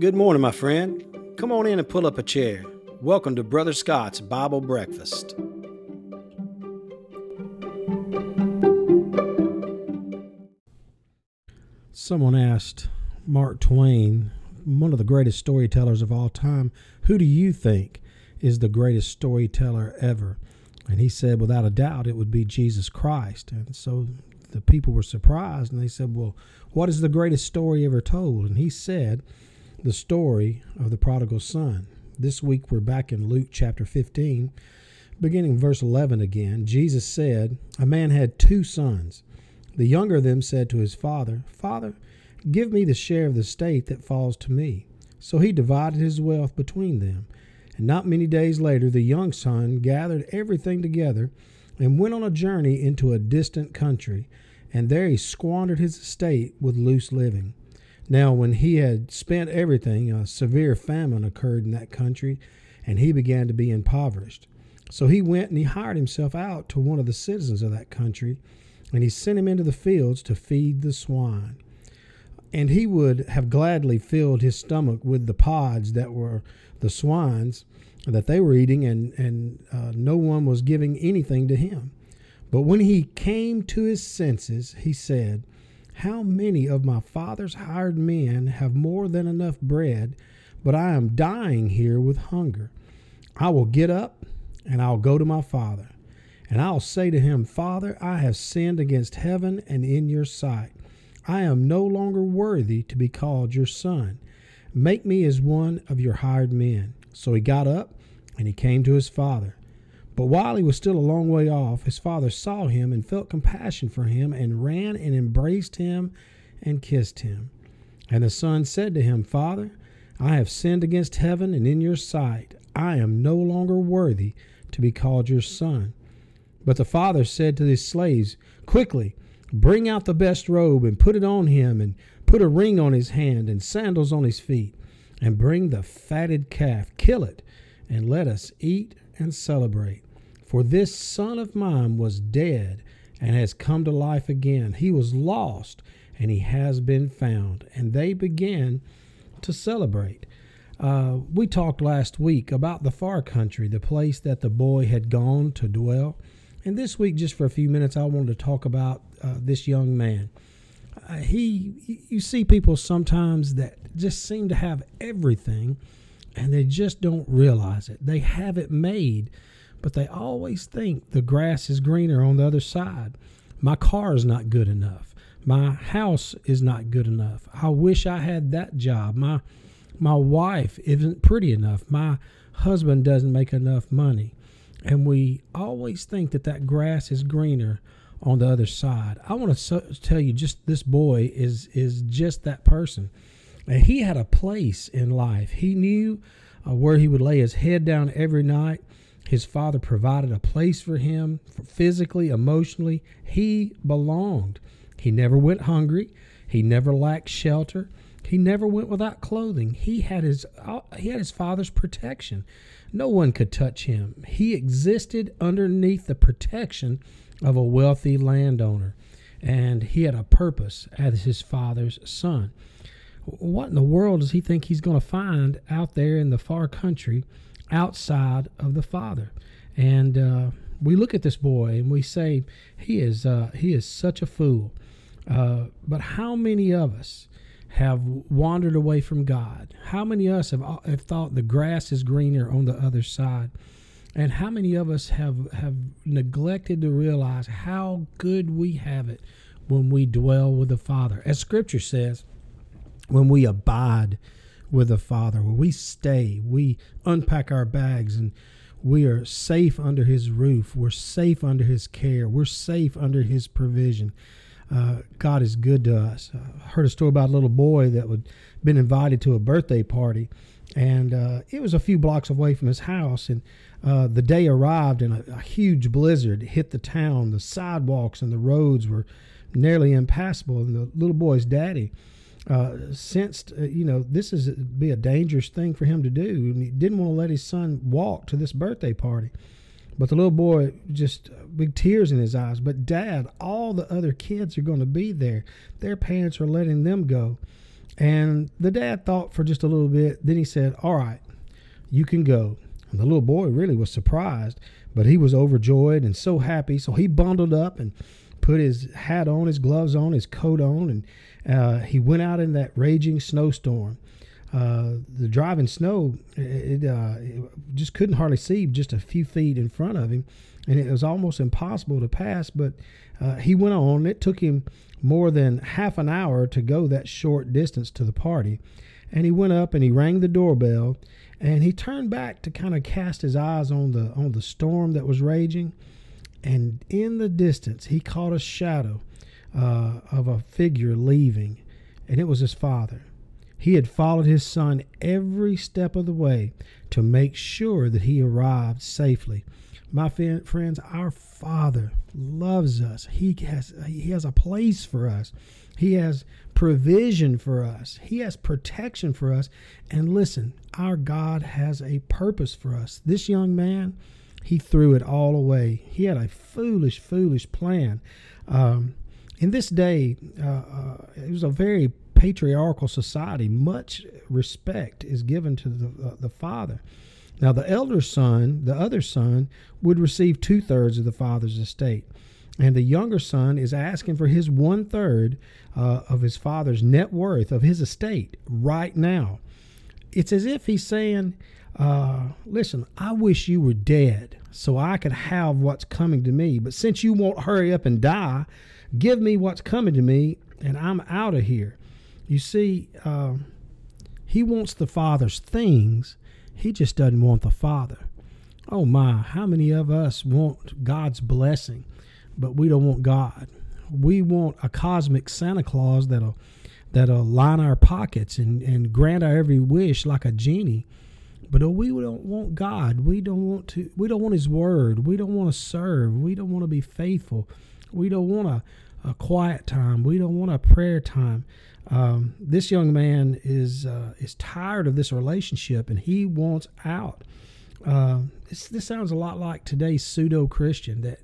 Good morning, my friend. Come on in and pull up a chair. Welcome to Brother Scott's Bible Breakfast. Someone asked Mark Twain, one of the greatest storytellers of all time, who do you think is the greatest storyteller ever? And he said, without a doubt, it would be Jesus Christ. And so the people were surprised and they said, Well, what is the greatest story ever told? And he said, The story of the prodigal son. This week we're back in Luke chapter 15, beginning verse 11 again. Jesus said, A man had two sons. The younger of them said to his father, Father, give me the share of the estate that falls to me. So he divided his wealth between them. And not many days later, the young son gathered everything together and went on a journey into a distant country, and there he squandered his estate with loose living. Now, when he had spent everything, a severe famine occurred in that country, and he began to be impoverished. So he went and he hired himself out to one of the citizens of that country, and he sent him into the fields to feed the swine. And he would have gladly filled his stomach with the pods that were the swine's, that they were eating, and, and uh, no one was giving anything to him. But when he came to his senses, he said, How many of my father's hired men have more than enough bread, but I am dying here with hunger? I will get up and I'll go to my father. And I'll say to him, Father, I have sinned against heaven and in your sight. I am no longer worthy to be called your son. Make me as one of your hired men. So he got up and he came to his father. But while he was still a long way off, his father saw him and felt compassion for him and ran and embraced him and kissed him. And the son said to him, Father, I have sinned against heaven and in your sight. I am no longer worthy to be called your son. But the father said to his slaves, Quickly, bring out the best robe and put it on him, and put a ring on his hand and sandals on his feet and bring the fatted calf, kill it, and let us eat and celebrate. For this son of mine was dead and has come to life again. He was lost and he has been found. And they began to celebrate. Uh, we talked last week about the far country, the place that the boy had gone to dwell. And this week, just for a few minutes, I wanted to talk about uh, this young man. Uh, he, you see people sometimes that just seem to have everything and they just don't realize it. They have it made, but they always think the grass is greener on the other side. My car is not good enough. My house is not good enough. I wish I had that job. My my wife isn't pretty enough. My husband doesn't make enough money. And we always think that that grass is greener on the other side. I want to so- tell you just this boy is is just that person. And he had a place in life. He knew uh, where he would lay his head down every night. His father provided a place for him physically, emotionally. He belonged. He never went hungry. He never lacked shelter. He never went without clothing. He had his uh, he had his father's protection. No one could touch him. He existed underneath the protection of a wealthy landowner, and he had a purpose as his father's son what in the world does he think he's going to find out there in the far country outside of the father? And uh, we look at this boy and we say he is uh, he is such a fool. Uh, but how many of us have wandered away from God? How many of us have, have thought the grass is greener on the other side? And how many of us have have neglected to realize how good we have it when we dwell with the father? As scripture says when we abide with the Father, when we stay, we unpack our bags and we are safe under His roof. We're safe under His care. We're safe under His provision. Uh, God is good to us. I heard a story about a little boy that had been invited to a birthday party, and uh, it was a few blocks away from his house. And uh, the day arrived, and a, a huge blizzard hit the town. The sidewalks and the roads were nearly impassable. And the little boy's daddy uh, sensed, uh, you know, this is be a dangerous thing for him to do, and he didn't want to let his son walk to this birthday party. But the little boy just uh, big tears in his eyes. But dad, all the other kids are going to be there. Their parents are letting them go. And the dad thought for just a little bit. Then he said, All right, you can go. And the little boy really was surprised, but he was overjoyed and so happy. So he bundled up and put his hat on, his gloves on, his coat on, and uh, he went out in that raging snowstorm. Uh, the driving snow, it, uh, it, just couldn't hardly see just a few feet in front of him, and it was almost impossible to pass. But uh, he went on. It took him more than half an hour to go that short distance to the party, and he went up and he rang the doorbell, and he turned back to kind of cast his eyes on the on the storm that was raging, and in the distance he caught a shadow uh, of a figure leaving, and it was his father. He had followed his son every step of the way to make sure that he arrived safely. My friends, our Father loves us. He has he has a place for us. He has provision for us. He has protection for us. And listen, our God has a purpose for us. This young man, he threw it all away. He had a foolish, foolish plan. Um, in this day, uh, uh, it was a very patriarchal society. Much respect is given to the, uh, the father. Now, the elder son, the other son, would receive two thirds of the father's estate. And the younger son is asking for his one third uh, of his father's net worth of his estate right now. It's as if he's saying, uh, Listen, I wish you were dead so I could have what's coming to me. But since you won't hurry up and die, give me what's coming to me and I'm out of here. You see, uh, he wants the father's things, he just doesn't want the Father. Oh my, how many of us want God's blessing, but we don't want God? We want a cosmic Santa Claus that'll that'll line our pockets and, and grant our every wish like a genie. But we don't want God. We don't want to we don't want his word. We don't want to serve. We don't want to be faithful. We don't want a, a quiet time. We don't want a prayer time. Um, this young man is uh, is tired of this relationship and he wants out. Uh, this, this sounds a lot like today's pseudo Christian that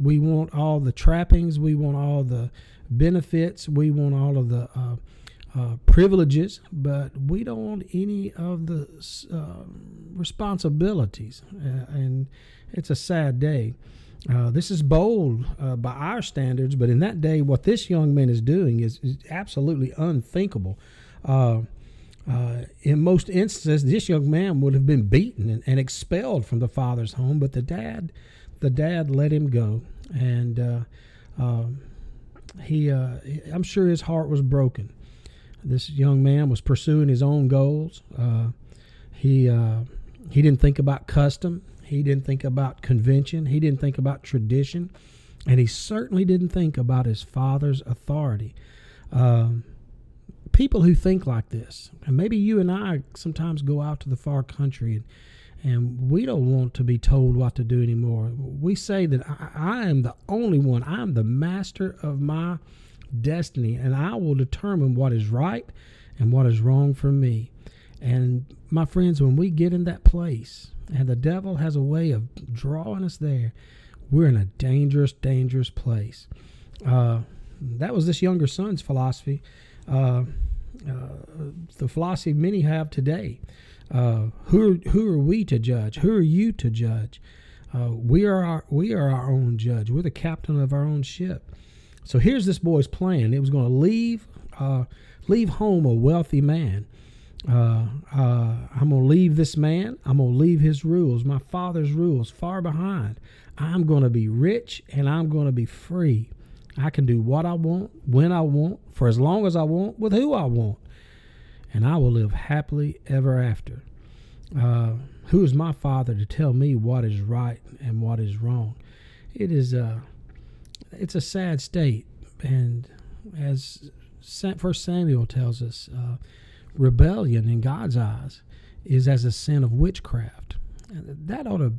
we want all the trappings, we want all the benefits, we want all of the uh, uh privileges, but we don't want any of the uh, responsibilities. Uh, and it's a sad day. Uh, this is bold uh, by our standards, but in that day, what this young man is doing is, is absolutely unthinkable. In most instances, this young man would have been beaten and, and, expelled from the father's home, but the dad, the dad let him go, and um, he, I'm sure his heart was broken. This young man was pursuing his own goals. he he didn't think about custom. He didn't think about convention. He didn't think about tradition. And he certainly didn't think about his father's authority. Um, people who think like this, and maybe you and I sometimes go out to the far country and and we don't want to be told what to do anymore. We say that I, I, am the only one, I'm the master of my destiny, and I will determine what is right and what is wrong for me. And my friends, when we get in that place, and the devil has a way of drawing us there, we're in a dangerous, dangerous place. Uh, that was this younger son's philosophy. Uh, uh, the philosophy many have today. Uh, who who are we to judge? Who are you to judge? Uh, we are our we are our own judge. We're the captain of our own ship. So here's this boy's plan. It was going to leave uh, leave home a wealthy man uh, uh, I'm going to leave this man. I'm going to leave his rules, my father's rules, far behind. I'm going to be rich and I'm going to be free. I can do what I want, when I want, for as long as I want, with who I want. And I will live happily ever after. Uh, who is my father to tell me what is right and what is wrong? It is uh, it's a sad state. And as First Samuel tells us, uh, rebellion in God's eyes is as a sin of witchcraft. That ought to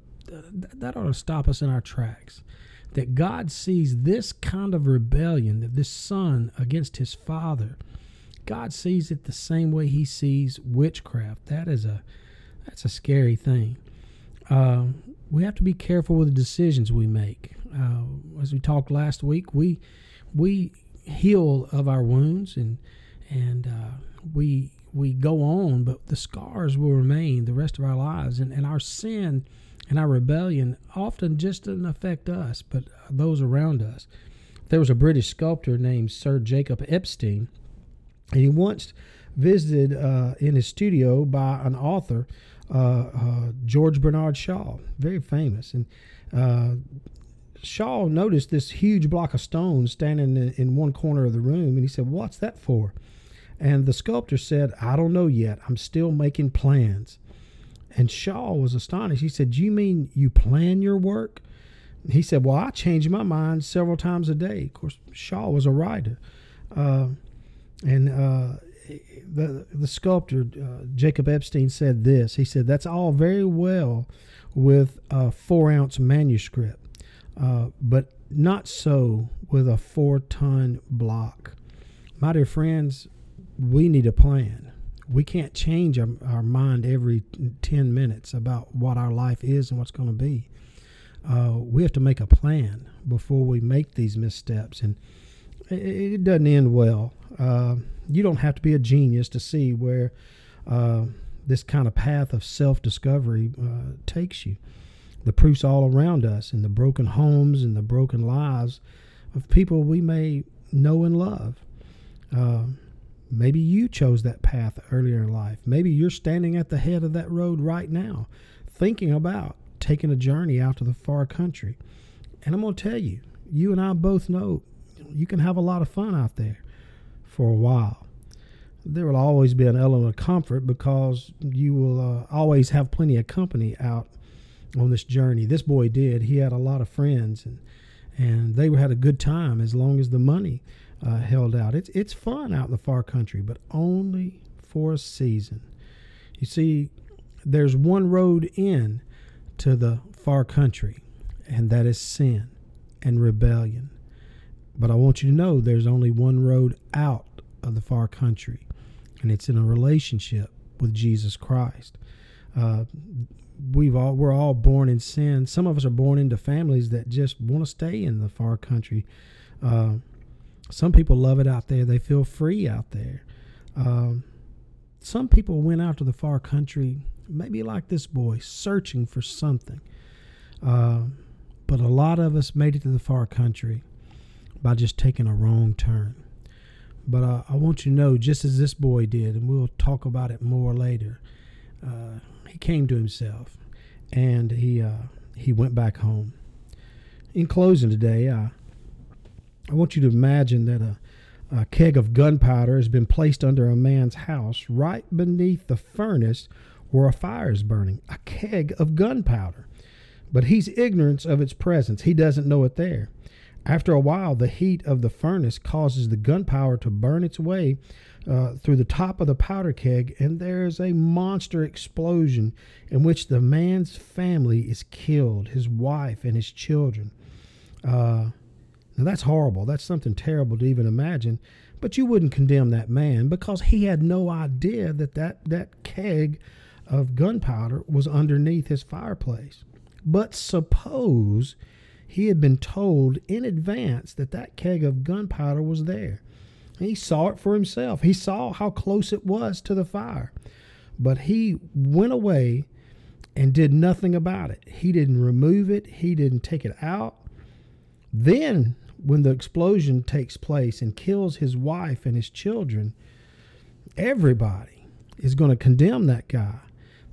that ought to stop us in our tracks. That God sees this kind of rebellion, that this son against his father, God sees it the same way He sees witchcraft. That is a that's a scary thing. Uh, we have to be careful with the decisions we make. Uh, as we talked last week, we we heal of our wounds and and uh, we we go on, but the scars will remain the rest of our lives, and, and our sin and our rebellion often just doesn't affect us, but those around us. There was a British sculptor named Sir Jacob Epstein, and he once visited uh, in his studio by an author, uh, uh, George Bernard Shaw, very famous, and uh, Shaw noticed this huge block of stone standing in, one corner of the room, and he said, "What's that for?" And the sculptor said, I don't know yet. I'm still making plans. And Shaw was astonished. He said, You mean you plan your work? He said, Well, I change my mind several times a day. Of course, Shaw was a writer. Uh, and uh, the, the sculptor, uh, Jacob Epstein, said this He said, That's all very well with a four ounce manuscript, uh, but not so with a four ton block. My dear friends, we need a plan. We can't change our, our mind every 10 minutes about what our life is and what's going to be. Uh, we have to make a plan before we make these missteps. And it, it doesn't end well. Uh, you don't have to be a genius to see where uh, this kind of path of self discovery uh, takes you. The proof's all around us in the broken homes and the broken lives of people we may know and love. Uh, Maybe you chose that path earlier in life. Maybe you're standing at the head of that road right now, thinking about taking a journey out to the far country. And I'm going to tell you, you and I both know you can have a lot of fun out there for a while. There will always be an element of comfort because you will uh, always have plenty of company out on this journey. This boy did. He had a lot of friends and and they had a good time as long as the money uh, held out. It's it's fun out in the far country, but only for a season. You see, there's one road in to the far country, and that is sin and rebellion. But I want you to know there's only one road out of the far country, and it's in a relationship with Jesus Christ. Uh, we've all we're all born in sin. Some of us are born into families that just want to stay in the far country. Uh, some people love it out there. They feel free out there. Um, some people went out to the far country, maybe like this boy, searching for something. Uh, but a lot of us made it to the far country by just taking a wrong turn. But uh, I want you to know, just as this boy did, and we'll talk about it more later, uh, he came to himself and he uh, he went back home. In closing today, I I want you to imagine that a, a keg of gunpowder has been placed under a man's house right beneath the furnace where a fire is burning. A keg of gunpowder. But he's ignorant of its presence. He doesn't know it there. After a while, the heat of the furnace causes the gunpowder to burn its way uh, through the top of the powder keg, and there's a monster explosion in which the man's family is killed his wife and his children. Uh, now that's horrible. That's something terrible to even imagine. But you wouldn't condemn that man because he had no idea that that, that keg of gunpowder was underneath his fireplace. But suppose he had been told in advance that that keg of gunpowder was there. He saw it for himself. He saw how close it was to the fire. But he went away and did nothing about it. He didn't remove it, he didn't take it out. Then when the explosion takes place and kills his wife and his children, everybody is going to condemn that guy.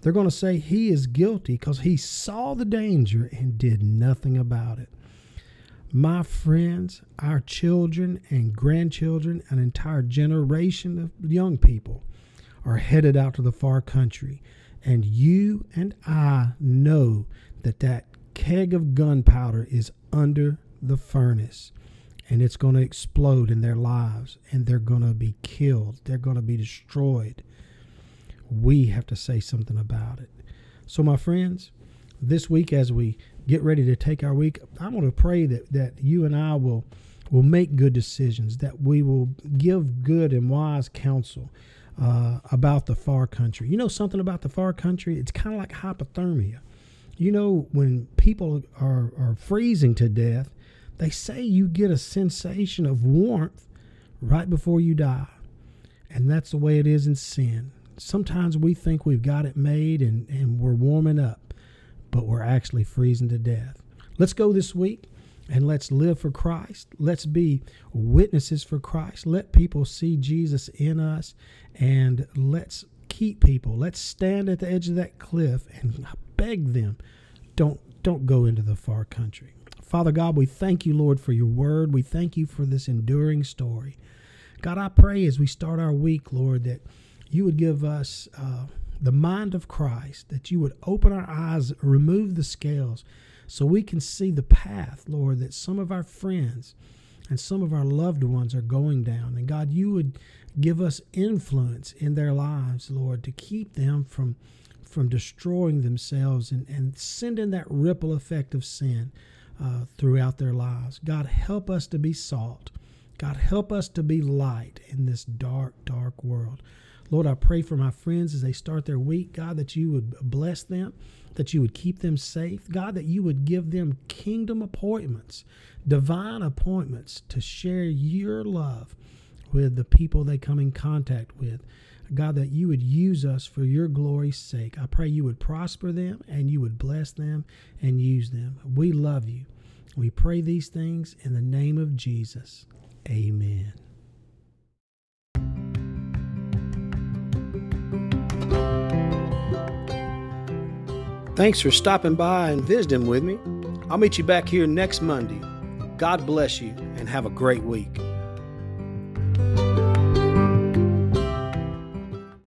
They're going to say he is guilty because he saw the danger and did nothing about it. My friends, our children and grandchildren, an entire generation of young people are headed out to the far country. And you and I know that that keg of gunpowder is under the furnace and it's going to explode in their lives and they're going to be killed. They're going to be destroyed. We have to say something about it. So, my friends, this week as we get ready to take our week, I want to pray that, that you and I will, will make good decisions, that we will give good and wise counsel uh, about the far country. You know something about the far country? It's kind of like hypothermia. You know, when people are, are freezing to death, they say you get a sensation of warmth right before you die. And that's the way it is in sin. Sometimes we think we've got it made and, and we're warming up, but we're actually freezing to death. Let's go this week and let's live for Christ. Let's be witnesses for Christ. Let people see Jesus in us and let's keep people. Let's stand at the edge of that cliff and beg them don't don't go into the far country. Father God, we thank you, Lord, for your word. We thank you for this enduring story. God, I pray as we start our week, Lord, that you would give us uh, the mind of Christ, that you would open our eyes, remove the scales, so we can see the path, Lord, that some of our friends and some of our loved ones are going down. And God, you would give us influence in their lives, Lord, to keep them from from destroying themselves and, and sending that ripple effect of sin uh, throughout their lives. God, help us to be salt. God, help us to be light in this dark, dark world. Lord, I pray for my friends as they start their week, God, that you would bless them, that you would keep them safe, God, that you would give them kingdom appointments, divine appointments to share your love with the people they come in contact with. God, that you would use us for your glory's sake. I pray you would prosper them and you would bless them and use them. We love you. We pray these things in the name of Jesus. Amen. Thanks for stopping by and visiting with me. I'll meet you back here next Monday. God bless you and have a great week.